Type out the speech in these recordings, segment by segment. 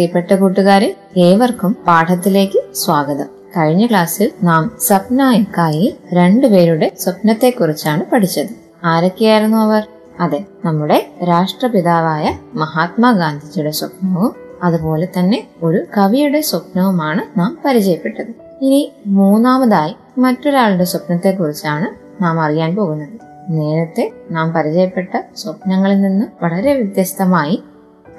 പ്രിയപ്പെട്ട കൂട്ടുകാരെ ഏവർക്കും പാഠത്തിലേക്ക് സ്വാഗതം. കഴിഞ്ഞ ക്ലാസ്സിൽ നാം സ്വപ്ന ഇക്കായി രണ്ടുപേരുടെ സ്വപ്നത്തെക്കുറിച്ചാണ് പഠിച്ചത്. ആരൊക്കെയായിരുന്നു അവർ? അതെ നമ്മുടെ രാഷ്ട്രപിതാവായ മഹാത്മാഗാന്ധിജിയുടെ സ്വപ്നവും അതുപോലെ തന്നെ ഒരു കവിയുടെ സ്വപ്നവുമാണ് നാം പരിചയപ്പെട്ടത്. ഇനി മൂന്നാമതായി മറ്റൊരാളുടെ സ്വപ്നത്തെക്കുറിച്ചാണ് നാം അറിയാൻ പോകുന്നത്. നേരത്തെ നാം പരിചയപ്പെട്ട സ്വപ്നങ്ങളിൽ നിന്ന് വളരെ വ്യത്യസ്തമായി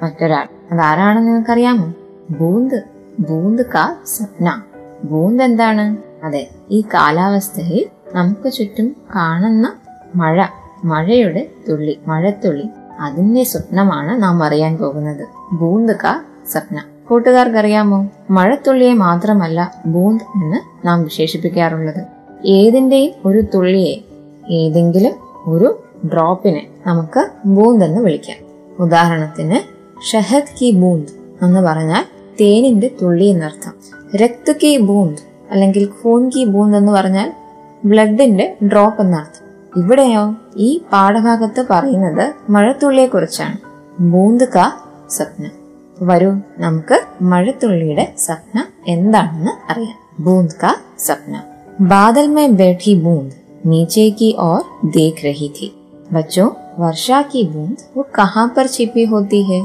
മറ്റൊരാൾ. അതാരാണെന്ന് നിങ്ങൾക്കറിയാമോ? ബൂന്ത് ബൂന്ത് കാ സ്വപ്ന. ബൂന്ത് എന്താണ്? അതെ ഈ കാലാവസ്ഥയിൽ നമുക്ക് ചുറ്റും കാണുന്ന മഴ. മഴയുടെ തുള്ളി മഴത്തുള്ളി. അതിന്റെ സ്വപ്നമാണ് നാം അറിയാൻ പോകുന്നത്. ബൂന്ത് കാ സ്വപ്ന. കൂട്ടുകാർക്കറിയാമോ? മഴത്തുള്ളിയെ മാത്രമല്ല ബൂന്ത് എന്ന് നാം വിശേഷിപ്പിക്കാറുള്ളത്. ഏതിന്റെയും ഒരു തുള്ളിയെ ഏതെങ്കിലും ഒരു ഡ്രോപ്പിനെ നമുക്ക് ബൂന്ത് എന്ന് വിളിക്കാം. ഉദാഹരണത്തിന് ഷഹദ് കി ബൂന്ത് എന്ന് പറഞ്ഞാൽ തേനിന്റെ തുള്ളി എന്നർത്ഥം രക്ത് കി ബൂന്ത് അല്ലെങ്കിൽ ഖൂൻ കി ബൂന്ത് എന്ന് പറഞ്ഞാൽ ബ്ലഡിന്റെ ഡ്രോപ്പ് എന്നർത്ഥം ഇവിടെയോ ഈ പാഠഭാഗത്ത് പറയുന്നത് മഴത്തുള്ളിയെ കുറിച്ചാണ് ബൂന്ത് കാ സ്വപ്നം വരൂ നമുക്ക് മഴത്തുള്ളിയുടെ സ്വപ്നം എന്താണെന്ന് അറിയാം ബൂന്ത് കാ സ്വപ്നം बादल में बैठी बूंद नीचे की ओर देख रही थी बच्चों वर्षा की बूंद वो कहाँ पर छिपी होती है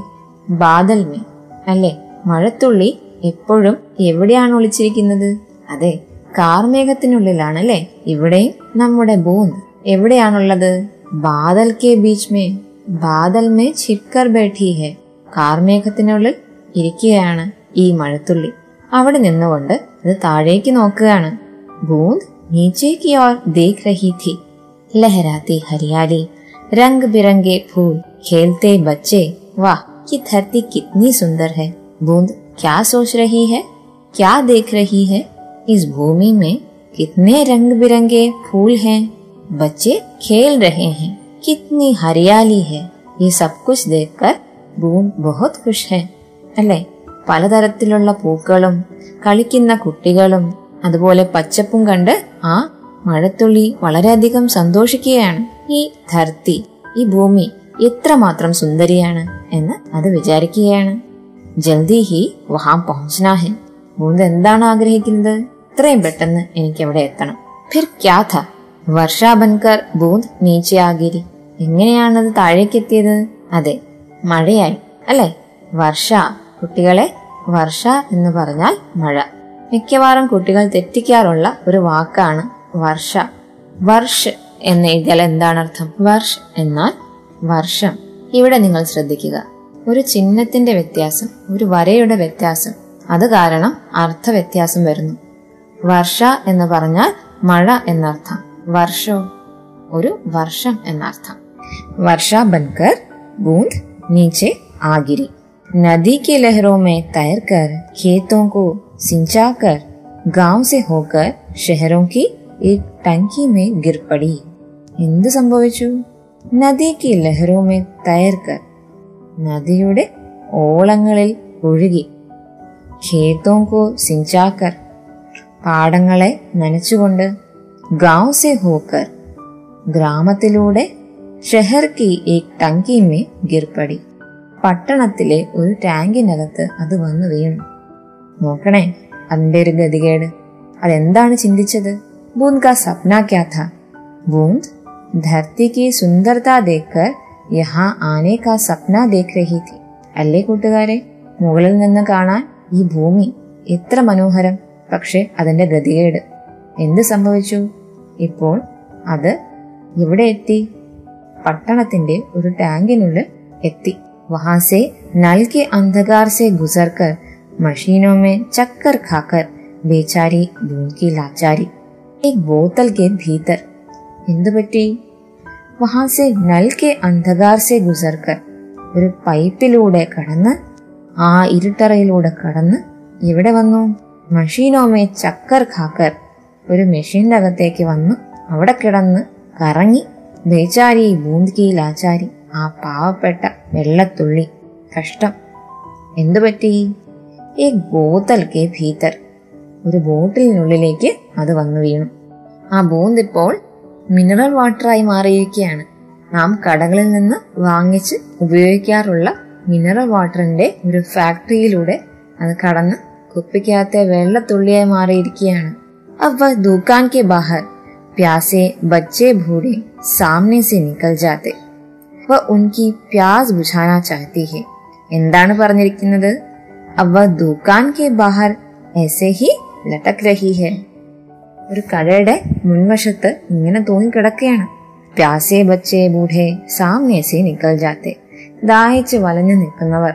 ബാദൽ മീൻ അല്ലെ? മഴത്തുള്ളി എപ്പോഴും എവിടെയാണ് ഒളിച്ചിരിക്കുന്നത്? അതെ കാർമേഘത്തിനുള്ളിലാണ് കാർമേഘത്തിനുള്ളിലാണല്ലേ? ഇവിടെയും നമ്മുടെ ബൂന്ന് എവിടെയാണുള്ളത്? ബാദൽ കെ ബീച്ച് മേ. ബാദൽ മേ ചിപ്കർ ബേഠി ഹെ. കാർമേഘത്തിനുള്ളിൽ ഇരിക്കുകയാണ് ഈ മഴത്തുള്ളി. അവിടെ നിന്നുകൊണ്ട് അത് താഴേക്ക് നോക്കുകയാണ്. ബൂന്ദ് നീച്ചേക്ക് ഓർ ദേഖ് രഹി തി ലഹരാത്തി ഹരിയാലി. രംഗ് ബിരംഗെ ഫൂൽ ഖേൽത്തെ ബച്ചേ. വാ. कि धरती कितनी सुंदर है बूंद क्या सोच रही है क्या देख रही है इस भूमि में कितने रंग बिरंगे फूल हैं बच्चे खेल रहे हैं कितनी हरियाली है ये सब कुछ देखकर ബൂന്ദ് ബഹുത് ഖുഷ് ഹെ അല്ലേ പലതരത്തിലുള്ള പൂക്കളും കളിക്കുന്ന കുട്ടികളും അതുപോലെ പച്ചപ്പും കണ്ട് ആ മഴത്തുള്ളി വളരെയധികം സന്തോഷിക്കുകയാണ് ഈ ധർത്തി ഈ ഭൂമി എത്രമാത്രം സുന്ദരിയാണ് എന്ന് അത് വിചാരിക്കുകയാണ്. ജൽദി ഹി വഹാം പഹുസ്നാഹൻ ബൂന്ദ് എന്താണ് ആഗ്രഹിക്കുന്നത്? ഇത്രയും പെട്ടെന്ന് എനിക്ക് അവിടെ എത്തണം. ഫിർ ക്യാ ഥ? വർഷ ബൻകർ ബൂന്ദ് നീച്ചയാകിരി. എങ്ങനെയാണത് താഴേക്ക് എത്തിയത് അതെ മഴയായി. അല്ലെ? വർഷ കുട്ടികളെ വർഷ എന്ന് പറഞ്ഞാൽ മഴ. മിക്കവാറും കുട്ടികൾ തെറ്റിക്കാറുള്ള ഒരു വാക്കാണ് വർഷ. വർഷ് എന്ന് എഴുതിയാൽ എന്താണ് അർത്ഥം? വർഷ് എന്നാൽ വർഷം ഇവിടെ നിങ്ങൾ ശ്രദ്ധിക്കുക ഒരു ചിഹ്നത്തിന്റെ വ്യത്യാസം ഒരു വരയുടെ വ്യത്യാസം അത് കാരണം അർത്ഥ വ്യത്യാസം വരുന്നു വർഷ എന്ന് പറഞ്ഞാൽ മഴ എന്നർത്ഥം വർഷോ ഒരു വർഷം എന്നർത്ഥം വർഷ ബൻകർ ബൂന്ദ് नीचे आ गिरी नदी की लहरों में तैरकर खेतों को सिंचाकर गांव से होकर शहरों की एक टंकी में गिर पड़ी എന്ത് സംഭവിച്ചു നദിക്ക് में തയർക്കർ നദിയുടെ ഓളങ്ങളിൽ ഒഴുകി. ഖേത്തോങ്കോ സിഞ്ചാക്കർ. പാടങ്ങളെ നനച്ചുകൊണ്ട് ഗാവ് സെ ഹോക്കർ. ഗ്രാമത്തിലൂടെ ഷെഹർ കി ഏക് ടങ്കി മേ ഗിർപടി. പട്ടണത്തിലെ ഒരു ടാങ്കിനകത്ത് അത് വന്നു വീണു. നോക്കണേ അതിന്റെ ഒരു ഗതികേട്. അതെന്താണ് ചിന്തിച്ചത്? ബൂന്ദ് കാ സപ്ന ക്യാ ബൂന്ദ് ധർത്തി കി സുന്ദരത ദേക്കർ യഹാ ആനെ കാ സപ്ന ദേഖ് രഹി थी അല്ലേ കൂട്ടുകാരെ മുകളിൽ നിന്ന് കാണാൻ ഈ ഭൂമി എത്ര മനോഹരം പക്ഷെ അതിന്റെ ഗതികേട് എന്ത് സംഭവിച്ചു ഇപ്പോൾ അത് എവിടെ എത്തി പട്ടണത്തിന്റെ ഒരു ടാങ്കിനുള്ളിൽ എത്തി വഹാं से नल के अंधकार से गुजरकर मशीनों में चक्कर खाकर बेचारी बूंद की लाचारी एक बोतल के भीतर എന്തു പറ്റി? വഹാ നൽ കെ അന്ധകാർ സെ ഗുസർക്കർ. ഒരു പൈപ്പിലൂടെ കടന്ന് ആ ഇരുട്ടറയിലൂടെ കടന്ന് ഇവിടെ വന്നു? മഷീനോമേ ചക്കർ ഖാക്കർ. ഒരു മെഷീന്റെ അകത്തേക്ക് വന്നു അവിടെ കിടന്ന് കറങ്ങി ബേചാരി ബൂന്തിക്കയിൽ ആചാരി ആ പാവപ്പെട്ട വെള്ളത്തുള്ളി. കഷ്ടം. എന്തു പറ്റി? ഈ ബോത്തൽ കെ ഭീതർ. ഒരു ബോട്ടിലിനുള്ളിലേക്ക് അത് വന്നു വീണു. ആ ബൂന്ത് ഇപ്പോൾ മിനറൽ വാട്ടറായി മാറിയിരിക്കുകയാണ്. നാം കടകളിൽ നിന്ന് വാങ്ങിച്ച് ഉപയോഗിക്കാറുള്ള മിനറൽ വാട്ടറിന്റെ ഒരു ഫാക്ടറിയിലൂടെ അത് കടന്ന് കുപ്പിക്കകത്തെ വെള്ളത്തുള്ളിയായി മാറിയിരിക്കുകയാണ്. അവ ദുക്കാൻ കെ ബാഹർ प्यासे बच्चे बूढ़े सामने से निकल जाते വ ഉൻകി പ്യാസ് ബുଝാന ചാത്തി ഹെ. എന്താണ് പറഞ്ഞിരിക്കുന്നത്? അവ ദുക്കാൻ കെ ബാഹർ എസെ ഹി ലട്ടക് രഹി ഹെ. ഒരു കടയുടെ മുൻവശത്ത് ഇങ്ങനെ തൂങ്ങിക്കിടക്കുകയാണ്. പ്യാസേ ബച്ചേ ബൂഢേ സാമ്യസേ നിക്കൽ ജാത്തെ ദാഹിച്ച് വലഞ്ഞു നിൽക്കുന്നവർ.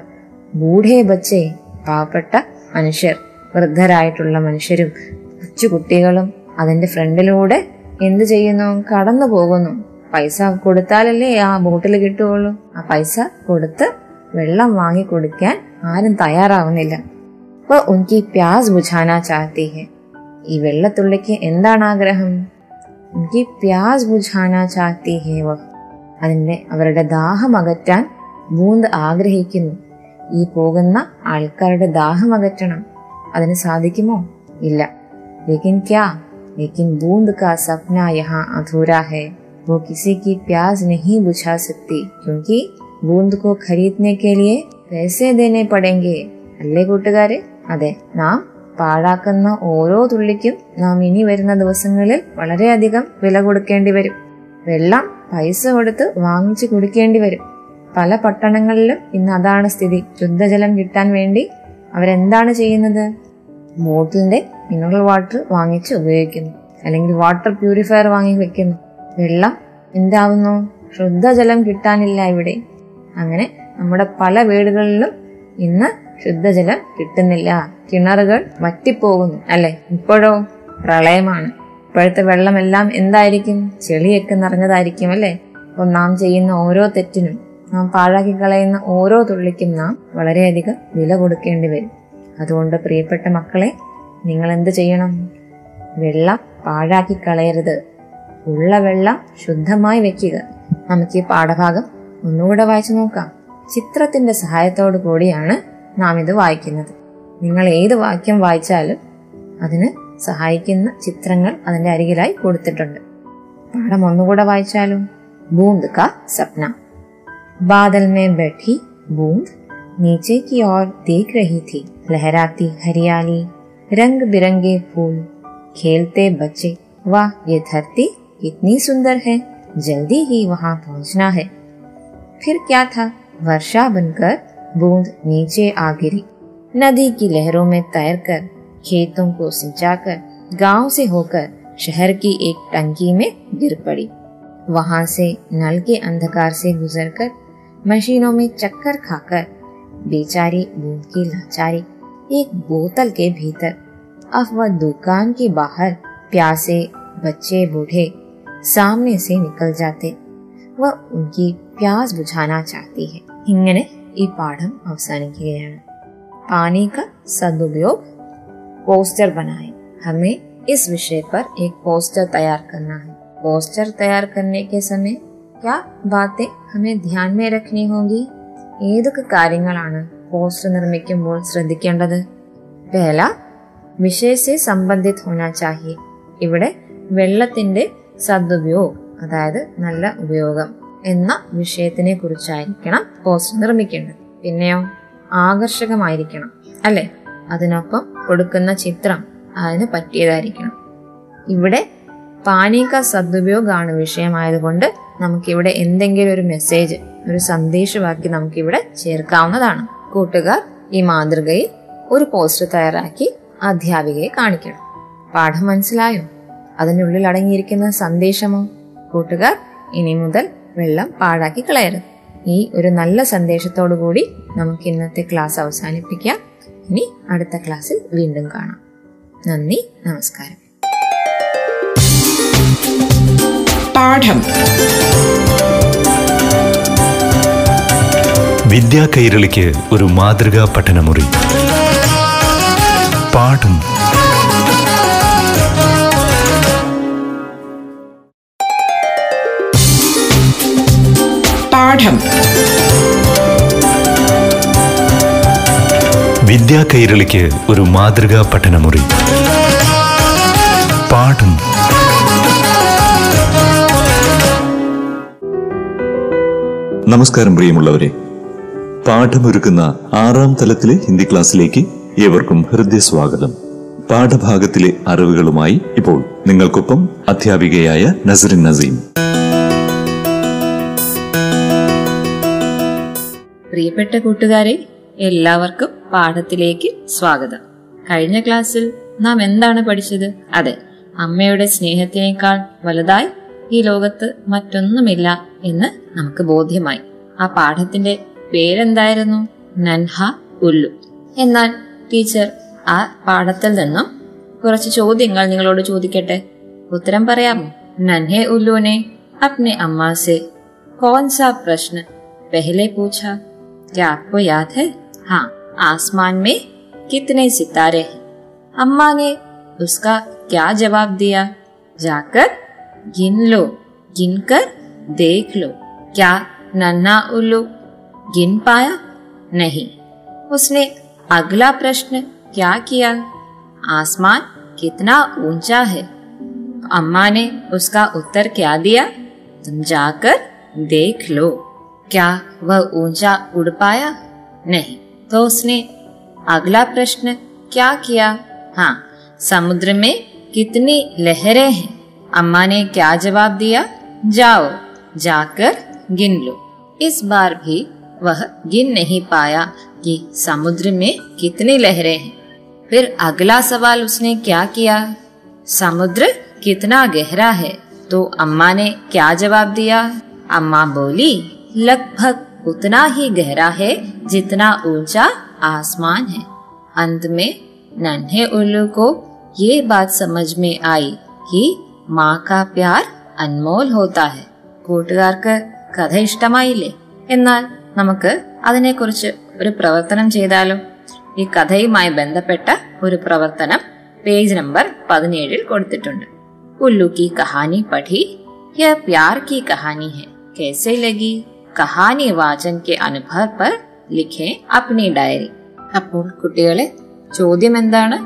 ബൂഢേ ബച്ചേ പാവപ്പെട്ട മനുഷ്യർ വൃദ്ധരായിട്ടുള്ള മനുഷ്യരും കൊച്ചുകുട്ടികളും അതിന്റെ ഫ്രണ്ടിലൂടെ എന്ത് ചെയ്യുന്നു? കടന്നു പോകുന്നു. പൈസ കൊടുത്താലല്ലേ ആ ബോട്ടിൽ കിട്ടുകയുള്ളൂ. ആ പൈസ കൊടുത്ത് വെള്ളം വാങ്ങി കൊടുക്കാൻ ആരും തയ്യാറാവുന്നില്ല. അപ്പൊ ഉനിക്ക് പ്യാസ് ബുझാന ചാത്തി ഹെ. ഈ വെള്ളത്തുള്ളിക്ക് എന്താണ് ആഗ്രഹം? എനിക്ക് പ്യാസ് ബുଝാന ചാത്തി ഹേവ. അതിന്റെ അവരുടെ ദാഹം അകറ്റാൻ ബൂന്ത് ആഗ്രഹിക്കുന്നു. ഈ പോകുന്ന ആൾക്കാരുടെ ദാഹം അകറ്റണം. അതിന് സാധിക്കുമോ? ഇല്ല. ലേക്കിൻ ക്യാ? ലേക്കിൻ ബൂന്ദ് കാ സപ്ന യഹാ അധൂരാ ഹേ. वो किसी की प्यास नहीं बुझा सकती क्योंकि ബൂന്ദ് കോ ഖരീദ് കെ ലിയേ പൈസ ദേനെ പടേങ്കേ അല്ലേ കൂട്ടുകാരെ? അതെ. നാം പാഴാക്കുന്ന ഓരോ തുള്ളിക്കും നാം ഇനി വരുന്ന ദിവസങ്ങളിൽ വളരെയധികം വില കൊടുക്കേണ്ടി വരും. വെള്ളം പൈസ കൊടുത്ത് വാങ്ങിച്ചു കുടിക്കേണ്ടി വരും. പല പട്ടണങ്ങളിലും ഇന്ന് അതാണ് സ്ഥിതി. ശുദ്ധജലം കിട്ടാൻ വേണ്ടി അവരെന്താണ് ചെയ്യുന്നത്? ബോട്ടിലിന്റെ മിനറൽ വാട്ടർ വാങ്ങിച്ച് ഉപയോഗിക്കുന്നു. അല്ലെങ്കിൽ വാട്ടർ പ്യൂരിഫയർ വാങ്ങി വെക്കുന്നു. വെള്ളം എന്താവുന്നു? ശുദ്ധജലം കിട്ടാനില്ല ഇവിടെ. അങ്ങനെ നമ്മുടെ പല വീടുകളിലും ഇന്ന് ശുദ്ധജലം കിട്ടുന്നില്ല. കിണറുകൾ വറ്റിപ്പോകുന്നു. അല്ലെ? ഇപ്പോഴോ? പ്രളയമാണ്. ഇപ്പോഴത്തെ വെള്ളമെല്ലാം എന്തായിരിക്കും? ചെളിയൊക്കെ നിറഞ്ഞതായിരിക്കും അല്ലെ? അപ്പം നാം ചെയ്യുന്ന ഓരോ തെറ്റിനും നാം പാഴാക്കി കളയുന്ന ഓരോ തുള്ളിക്കും നാം വളരെയധികം വില കൊടുക്കേണ്ടി വരും. അതുകൊണ്ട് പ്രിയപ്പെട്ട മക്കളെ നിങ്ങൾ എന്ത് ചെയ്യണം? വെള്ളം പാഴാക്കി കളയരുത്. ഉള്ള വെള്ളം ശുദ്ധമായി വെക്കുക. നമുക്ക് ഈ പാഠഭാഗം ഒന്നുകൂടെ വായിച്ചു നോക്കാം. ചിത്രത്തിന്റെ സഹായത്തോടു കൂടിയാണ് നാം ഇത് വായിക്കുന്നത് നിങ്ങൾ ഏത് വാക്യം വായിച്ചാലും അതിന് സഹായിക്കുന്ന ചിത്രങ്ങൾ അതിന്റെ അരികിലായി കൊടുത്തിട്ടുണ്ട് പാഠം ഒന്നുകൂടെ വായിച്ചാലും ബൂന്ത് കാ സപ്ന बादल में बैठी बूंद नीचे की ओर देख रही थी लहराती हरियाली रंग बिरंगे फूल खेलते बच्चे वाह ये धरती कितनी सुंदर है जल्दी ही वहां पहुंचना है फिर क्या था वर्षा बनकर बूंद नीचे आ गिरी। नदी की लहरों में तैरकर, खेतों को सिंचाकर, गाँव से होकर शहर की एक टंकी में गिर पड़ी। वहाँ से नल के अंधकार से गुजरकर मशीनों में चक्कर खाकर बेचारी बूंद की लाचारी एक बोतल के भीतर अफवा दुकान के बाहर प्यासे बच्चे बूढ़े सामने से निकल जाते। वह उनकी प्यास बुझाना चाहती है। हिंगने ഈ പാഠം അവസാനിക്കുകയാണ് पानी का सदुपयोग पोस्टर बनाए हमें इस विषय पर एक पोस्टर तैयार करना है पोस्टर तैयार करने के समय क्या बातें हमें ध्यान में रखनी होगी ഏതൊക്കെ കാര്യങ്ങളാണ് പോസ്റ്റർ നിർമ്മിക്കുമ്പോൾ ശ്രദ്ധിക്കേണ്ടത് പേല വിഷയസെ സംബന്ധിത് ഹോനാ ചാഹിയെ ഇവിടെ വെള്ളത്തിന്റെ സദുപയോഗം അതായത് നല്ല ഉപയോഗം എന്ന വിഷയത്തിനെ കുറിച്ചായിരിക്കണം പോസ്റ്റർ നിർമ്മിക്കേണ്ടത്. പിന്നെയോ ആകർഷകമായിരിക്കണം അല്ലെ? അതിനൊപ്പം കൊടുക്കുന്ന ചിത്രം അതിന് പറ്റിയതായിരിക്കണം. ഇവിടെ പാനീക സദുപയോഗമാണ് വിഷയമായതുകൊണ്ട് നമുക്കിവിടെ എന്തെങ്കിലും ഒരു മെസ്സേജ് ഒരു സന്ദേശവാക്കി നമുക്കിവിടെ ചേർക്കാവുന്നതാണ്. കൂട്ടുകാർ ഈ മാതൃകയിൽ ഒരു പോസ്റ്റർ തയ്യാറാക്കി അധ്യാപികയെ കാണിക്കണം. പാഠം മനസ്സിലായോ? അതിനുള്ളിൽ അടങ്ങിയിരിക്കുന്ന സന്ദേശമോ? കൂട്ടുകാർ ഇനി മുതൽ വെള്ളം പാഴാക്കി കളയരുത്. ഈ ഒരു നല്ല സന്ദേശത്തോടു കൂടി നമുക്ക് ഇന്നത്തെ ക്ലാസ് അവസാനിപ്പിക്കാം. ഇനി അടുത്ത ക്ലാസ്സിൽ വീണ്ടും കാണാം. നന്ദി നമസ്കാരം. പാഠം. വിദ്യാ കൈരളിക്ക് ഒരു മാതൃകാ പഠനമുറി. പാഠം പാഠം വിദ്യാ കൈരളിക്ക് ഒരു മാതൃകാ പഠനമുറി. പാഠം. നമസ്കാരം പ്രിയമുള്ളവരെ. പാഠമൊരുക്കുന്ന ആറാം തലത്തിലെ ഹിന്ദി ക്ലാസ്സിലേക്ക് ഏവർക്കും ഹൃദയസ്വാഗതം. പാഠഭാഗത്തിലെ അറിവുകളുമായി ഇപ്പോൾ നിങ്ങൾക്കൊപ്പം അധ്യാപികയായ നസറിൻ നസീം. പ്രിയപ്പെട്ട കൂട്ടുകാരെ എല്ലാവർക്കും പാഠത്തിലേക്ക് സ്വാഗതം. കഴിഞ്ഞ ക്ലാസ്സിൽ നാം എന്താണ് പഠിച്ചത്? അതെ അമ്മയുടെ സ്നേഹത്തിനേക്കാൾ വലുതായി ഈ ലോകത്ത് മറ്റൊന്നുമില്ല എന്ന് നമുക്ക് ബോധ്യമായി. ആ പാഠത്തിന്റെ പേരെന്തായിരുന്നു? നൻഹ ഉല്ലു. എന്നാൽ ടീച്ചർ ആ പാഠത്തിൽ നിന്നും കുറച്ച് ചോദ്യങ്ങൾ നിങ്ങളോട് ചോദിക്കട്ടെ. ഉത്തരം പറയാമോ? നൻഹെ ഉല്ലുവിനെ അപ്നെ അമ്മാസെ. കോൺസാ പ്രശ്ന. പെഹലെ പൂച്ച. क्या आपको याद है? हाँ आसमान में कितने सितारे हैं। अम्मा ने उसका क्या जवाब दिया? जाकर गिन लो, गिनकर देख लो, क्या नन्हा उल्लू गिन पाया? नहीं। उसने अगला प्रश्न क्या किया? आसमान कितना ऊँचा है? अम्मा ने उसका उत्तर क्या दिया? तुम जाकर देख लो। क्या वह ऊँचा उड़ पाया? नहीं। तो उसने अगला प्रश्न क्या किया? हाँ समुद्र में कितनी लहरें हैं? अम्मा ने क्या जवाब दिया? जाओ, जाकर गिन लो। इस बार भी वह गिन नहीं पाया कि समुद्र में कितनी लहरें हैं। फिर अगला सवाल उसने क्या किया? समुद्र कितना गहरा है? तो अम्मा ने क्या जवाब दिया? अम्मा बोली लगभग उतना ही गहरा है जितना ऊंचा आसमान है अंत में नन्हे उल्लू को ये बात समझ में आई कि माँ का प्यार അൻമോൽ होता है കൂട്ടുകാർക്ക് കഥ ഇഷ്ടമായില്ലേ എന്നാൽ നമുക്ക് അതിനെക്കുറിച്ച് ഒരു പ്രവർത്തനം ചെയ്താലോ ഈ കഥയുമായി ബന്ധപ്പെട്ട ഒരു പ്രവർത്തനം പേജ് നമ്പർ പതിനേഴിൽ കൊടുത്തിട്ടുണ്ട് ഉല്ലു की कहानी पढ़ी यह प्यार की कहानी है कैसे लगी കഹാനി വാചൻ കെ അനുഭവ പർ ലിഖേ അപ്നി ഡയറി. അപ്പോൾ കുട്ടികളെ ചോദ്യം എന്താണ്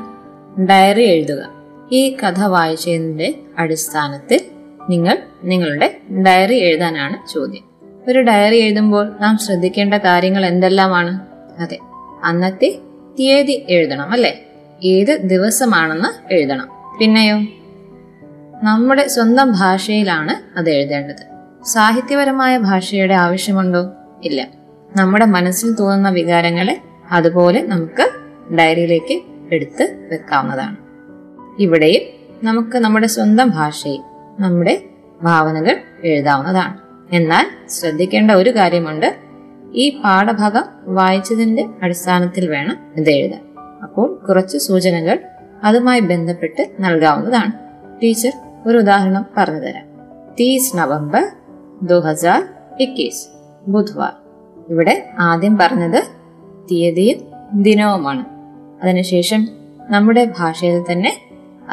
ഡയറി എഴുതുക. ഈ കഥ വായിച്ചതിന്റെ അടിസ്ഥാനത്തിൽ നിങ്ങൾ നിങ്ങളുടെ ഡയറി എഴുതാനാണ് ചോദ്യം. ഒരു ഡയറി എഴുതുമ്പോൾ നാം ശ്രദ്ധിക്കേണ്ട കാര്യങ്ങൾ എന്തെല്ലാമാണ്? അതെ അന്നത്തെ തീയതി എഴുതണം അല്ലെ? ഏത് ദിവസമാണെന്ന് എഴുതണം. പിന്നെയോ? നമ്മുടെ സ്വന്തം ഭാഷയിലാണ് അത് എഴുതേണ്ടത്. സാഹിത്യപരമായ ഭാഷയുടെ ആവശ്യമുണ്ടോ? ഇല്ല. നമ്മുടെ മനസ്സിൽ തോന്നുന്ന വികാരങ്ങളെ അതുപോലെ നമുക്ക് ഡയറിയിലേക്ക് എടുത്ത് വെക്കാവുന്നതാണ്. ഇവിടെയും നമുക്ക് നമ്മുടെ സ്വന്തം ഭാഷയിൽ നമ്മുടെ ഭാവനകൾ എഴുതാവുന്നതാണ്. എന്നാൽ ശ്രദ്ധിക്കേണ്ട ഒരു കാര്യമുണ്ട്. ഈ പാഠഭാഗം വായിച്ചതിന്റെ അടിസ്ഥാനത്തിൽ വേണം ഇത് എഴുതാൻ. അപ്പോൾ കുറച്ച് സൂചനകൾ അതുമായി ബന്ധപ്പെട്ട് നൽകാവുന്നതാണ്. ടീച്ചർ ഒരു ഉദാഹരണം പറഞ്ഞുതരാം തീസ് നവംബർ ദോ ഹസാർ ഇക്കീസ് ബുധവാർ ഇവിടെ ആദ്യം പറഞ്ഞത് തീയതിയും ദിനവുമാണ് അതിനുശേഷം നമ്മുടെ ഭാഷയിൽ തന്നെ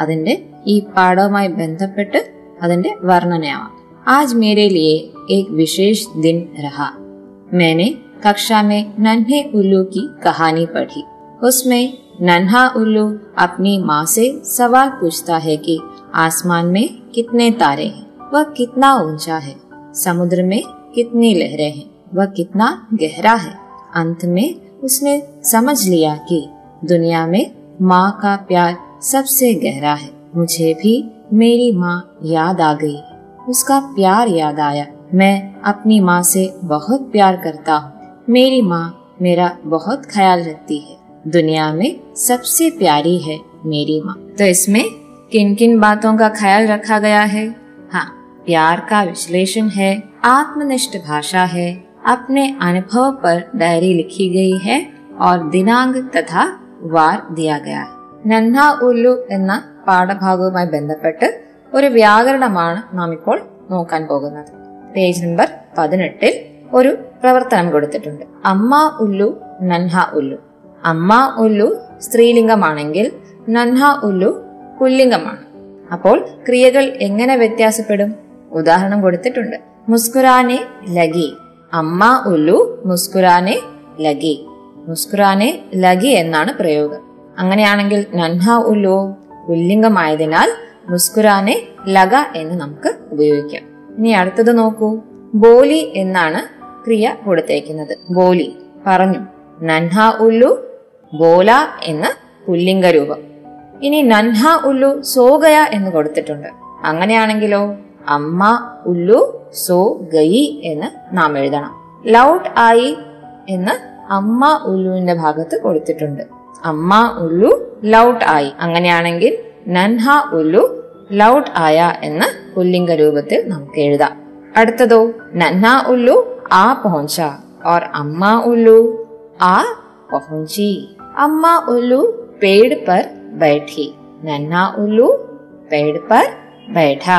അതിന്റെ ഈ പാഠവുമായി ബന്ധപ്പെട്ട് അതിന്റെ വർണ്ണനയാവാം ആജ് മേരെ ലിയെ एक विशेष दिन रहा मैंने कक्षा में नन्हे उल्लू की कहानी पढ़ी उसमें नन्हा उल्लू अपनी माँ से सवाल पूछता है कि आसमान में कितने तारे हैं वह कितना ऊंचा है समुद्र में कितनी लहरें हैं, वह कितना गहरा है। अंत में उसने समझ लिया कि दुनिया में माँ का प्यार सबसे गहरा है। मुझे भी मेरी माँ याद आ गई। उसका प्यार याद आया। मैं अपनी माँ से बहुत प्यार करता हूँ। मेरी माँ मेरा बहुत ख्याल रखती है। दुनिया में सबसे प्यारी है मेरी माँ। तो इसमें किन किन बातों का ख्याल रखा गया है? प्यार का विश्लेषण है आत्मनिष्ठ भाषा है अपने अनुभव पर डायरी लिखी गई है और दिनांक तथा വാർ दिया गया है നന്ന ഉല്ലു എന്ന പാഠഭാഗവുമായി ബന്ധപ്പെട്ട് ഒരു വ്യാകരണമാണ് നാം ഇപ്പോൾ നോക്കാൻ പോകുന്നത് പേജ് നമ്പർ പതിനെട്ടിൽ ഒരു പ്രവർത്തനം കൊടുത്തിട്ടുണ്ട് അമ്മ ഉല്ലു നൻഹ ഉല്ലു അമ്മ ഉല്ലു സ്ത്രീലിംഗമാണെങ്കിൽ നൻഹ ഉല്ലു പുല്ലിംഗമാണ് അപ്പോൾ ക്രിയകൾ എങ്ങനെ വ്യത്യാസപ്പെടും ഉദാഹരണം കൊടുത്തിട്ടുണ്ട്. മുസ്കുരാനെ ലഗി. അമ്മ ഉല്ലു മുസ്കുരാനെ ലഗി. മുസ്കുരാനെ ലഗി എന്നാണ് പ്രയോഗം. അങ്ങനെയാണെങ്കിൽ നൻഹ ഉല്ലു പുല്ലിംഗമായതിനാൽ മുസ്കുരാനെ ലഗ എന്ന് നമുക്ക് ഉപയോഗിക്കാം. ഇനി അടുത്തത് നോക്കൂ. ബോലി എന്നാണ് ക്രിയ കൊടുത്തേക്കുന്നത്. ബോലി പറഞ്ഞു നൻഹ ഉല്ലു ബോല എന്ന പുല്ലിംഗ രൂപം ഇനി നൻഹ ഉല്ലു സോഗയ എന്ന് കൊടുത്തിട്ടുണ്ട്. അങ്ങനെയാണെങ്കിലോ? അമ്മ ഉല്ലു സോ ഗയി എന്ന് നാം എഴുതണം. ലൗട്ട് ആയി എന്ന് അമ്മ ഉല്ലുവിന്റെ ഭാഗത്ത് കൊടുത്തിട്ടുണ്ട്. അമ്മ ഉല്ലു ലൗട്ട് ആയി. അങ്ങനെയാണെങ്കിൽ നൻഹ ഉല്ലു ലൗട്ട് ആയ എന്ന് പുല്ലിംഗ രൂപത്തിൽ നമുക്ക് എഴുതാം. അടുത്തതോ നന്ന ഉല്ലു ആ പോഞ്ച ഓർ അമ്മ ഉല്ലു ആ പോഞ്ചി അമ്മ ഉല്ലു പേട് പർ ബൈഠി. നന്ന ഉല്ലു പേട് പർ ബൈഠ.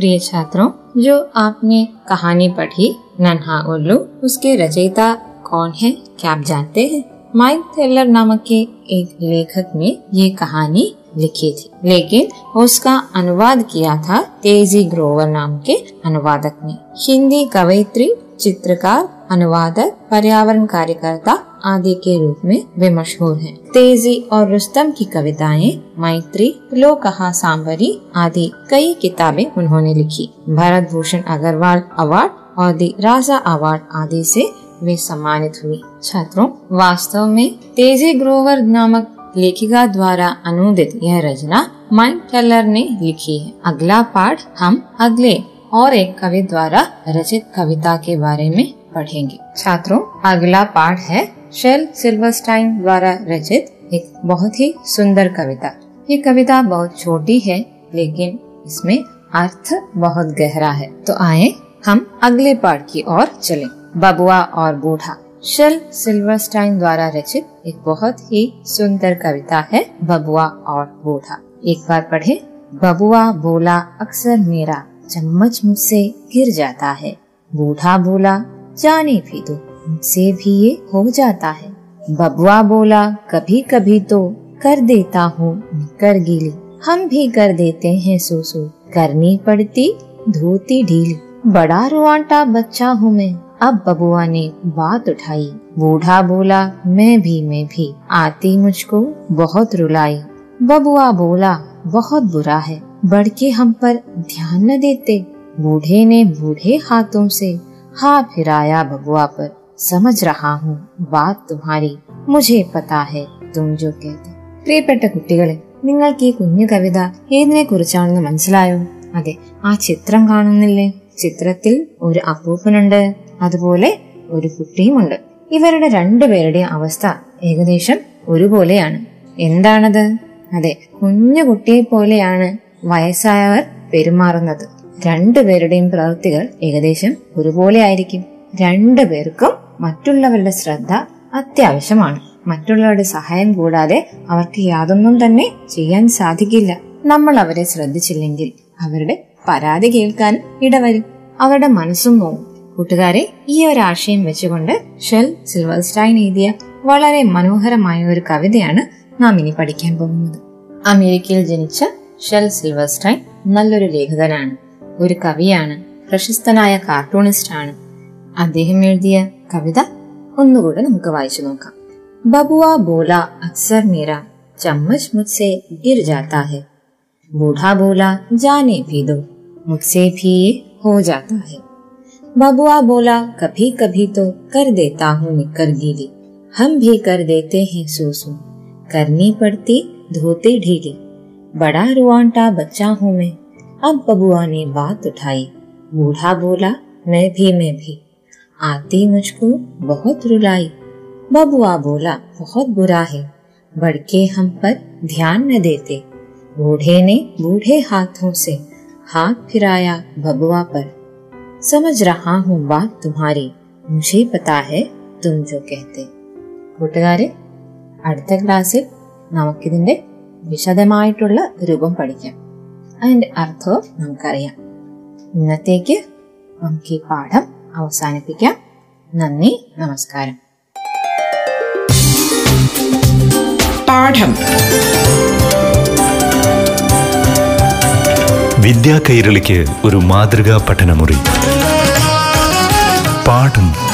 प्रिय छात्रों, जो आपने कहानी पढ़ी नन्हा उल्लू, उसके रचयिता कौन है, क्या आप जानते हैं? माइक थेलर नामक के एक लेखक ने ये कहानी लिखी थी। लेकिन उसका अनुवाद किया था तेज़ी ग्रोवर नाम के अनुवादक ने। हिंदी कवयित्री, चित्रकार अनुवादक, पर्यावरण कार्यकर्ता आदि के रूप में वे मशहूर हैं। तेज़ी और रुस्तम की कविताएँ, मैत्री लो कहा सांबरी आदि कई किताबें उन्होंने लिखी। भरत भूषण अग्रवाल अवार्ड और दी राजा अवार्ड आदि से वे सम्मानित हुई। छात्रों, वास्तव में तेज़ी ग्रोवर नामक लेखिका द्वारा अनुदित यह रचना माइक टेलर ने लिखी है। अगला पाठ हम अगले और एक कवि द्वारा रचित कविता के बारे में पढ़ेंगे। छात्रों, अगला पाठ है शेल सिल्वरस्टाइन द्वारा रचित एक बहुत ही सुंदर कविता। ये कविता बहुत छोटी है, लेकिन इसमें अर्थ बहुत गहरा है। तो आए हम अगले पाठ की ओर चलें। बबुआ और बूढ़ा। शेल सिल्वरस्टाइन द्वारा रचित एक बहुत ही सुंदर कविता है, बबुआ और बूढ़ा। एक बार पढ़े। बबुआ बोला, अक्सर मेरा चम्मच मुझसे गिर जाता है। बूढ़ा बोला जाने भी दो मुझसे भी ये हो जाता है। बबुआ बोला कभी कभी तो कर देता हूँ निकर गीली। हम भी कर देते हैं, सूसू। करनी पड़ती, धोती ढीली। बड़ा रुआटा बच्चा हूँ मैं। अब बबुआ ने बात उठाई। बूढ़ा बोला, मैं भी मैं भी। आती मुझको बहुत रुलाई। बबुआ बोला, बहुत बुरा है। बढ़ हम पर ध्यान न देते। बूढ़े ने बूढ़े हाथों से हाथ फिराया बबुआ पर समझ रहा हूँ बात तुम्हारी मुझे पता है तुम जो कहते പ്രിയപ്പെട്ട കുട്ടികളെ നിങ്ങൾക്ക് ഈ കുഞ്ഞു കവിത ഏതിനെ കുറിച്ചാണെന്ന് മനസ്സിലായോ അതെ ആ ചിത്രം കാണുന്നില്ലേ ചിത്രത്തിൽ ഒരു അപ്പൂപ്പനുണ്ട് അതുപോലെ ഒരു കുട്ടിയുമുണ്ട് ഇവരുടെ രണ്ടുപേരുടെയും അവസ്ഥ ഏകദേശം ഒരുപോലെയാണ് എന്താണത് അതെ കുഞ്ഞു കുട്ടിയെ പോലെയാണ് വയസ്സായവർ പെരുമാറുന്നത് രണ്ടുപേരുടെയും പ്രവൃത്തികൾ ഏകദേശം ഒരുപോലെ ആയിരിക്കും. രണ്ടുപേർക്കും മറ്റുള്ളവരുടെ ശ്രദ്ധ അത്യാവശ്യമാണ്. മറ്റുള്ളവരുടെ സഹായം കൂടാതെ അവർക്ക് യാതൊന്നും തന്നെ ചെയ്യാൻ സാധിക്കില്ല. നമ്മൾ അവരെ ശ്രദ്ധിച്ചില്ലെങ്കിൽ അവരുടെ പരാതി കേൾക്കാൻ ഇടവരും. അവരുടെ മനസ്സും നോവും കൂട്ടുകാരെ ഈ ഒരു ആശയം വെച്ചുകൊണ്ട് ഷെൽ സിൽവർസ്റ്റൈൻ എഴുതിയ വളരെ മനോഹരമായ ഒരു കവിതയാണ് നാം ഇനി പഠിക്കാൻ പോകുന്നത്. അമേരിക്കയിൽ ജനിച്ച ഷെൽ സിൽവർസ്റ്റൈൻ നല്ലൊരു ലേഖകനാണ്. ഒരു കവിയാണ്, പ്രശസ്തനായ കാർട്ടൂണിസ്റ്റാണ്. അദ്ദേഹം എഴുതിയ കവിത ഒന്നുകൂടെ നമുക്ക് വായിച്ചു നോക്കാം. बबुआ बोला अक्सर मेरा चम्मच मुझसे गिर जाता है बूढ़ा बोला जाने भी दो मुझसे भी हो जाता है बबुआ बोला कभी कभी तो कर देता हूँ निकर गीली हम भी कर देते हैं सोसू करनी पड़ती धोते ढीली बड़ा रुआंटा बच्चा हूँ मैं अब बबुआ ने बात उठाई बूढ़ा बोला मैं भी मैं भी आती मुझको बहुत रुलाई बबुआ बोला बहुत बुरा है बढ़ के हम पर ध्यान न देते बूढ़े ने बूढ़े हाथों से हाथ फिराया बबुआ पर समझ रहा हूँ बात तुम्हारी मुझे पता है तुम जो कहते കൂട്ടുകാരെ അടുത്ത ക്ലാസ്സിൽ നമുക്കിതിന്റെ വിശദമായിട്ടുള്ള രൂപം പഠിക്കാം അതിന്റെ അർത്ഥവും നമുക്കറിയാം. ഇന്നത്തേക്ക് നമുക്ക് ഈ പാഠം അവസാനിപ്പിക്കാം. നന്ദി നമസ്കാരം. പാഠം. വിദ്യാ കൈരളിക്ക് ഒരു മാതൃകാ പഠനമുറി. പാഠം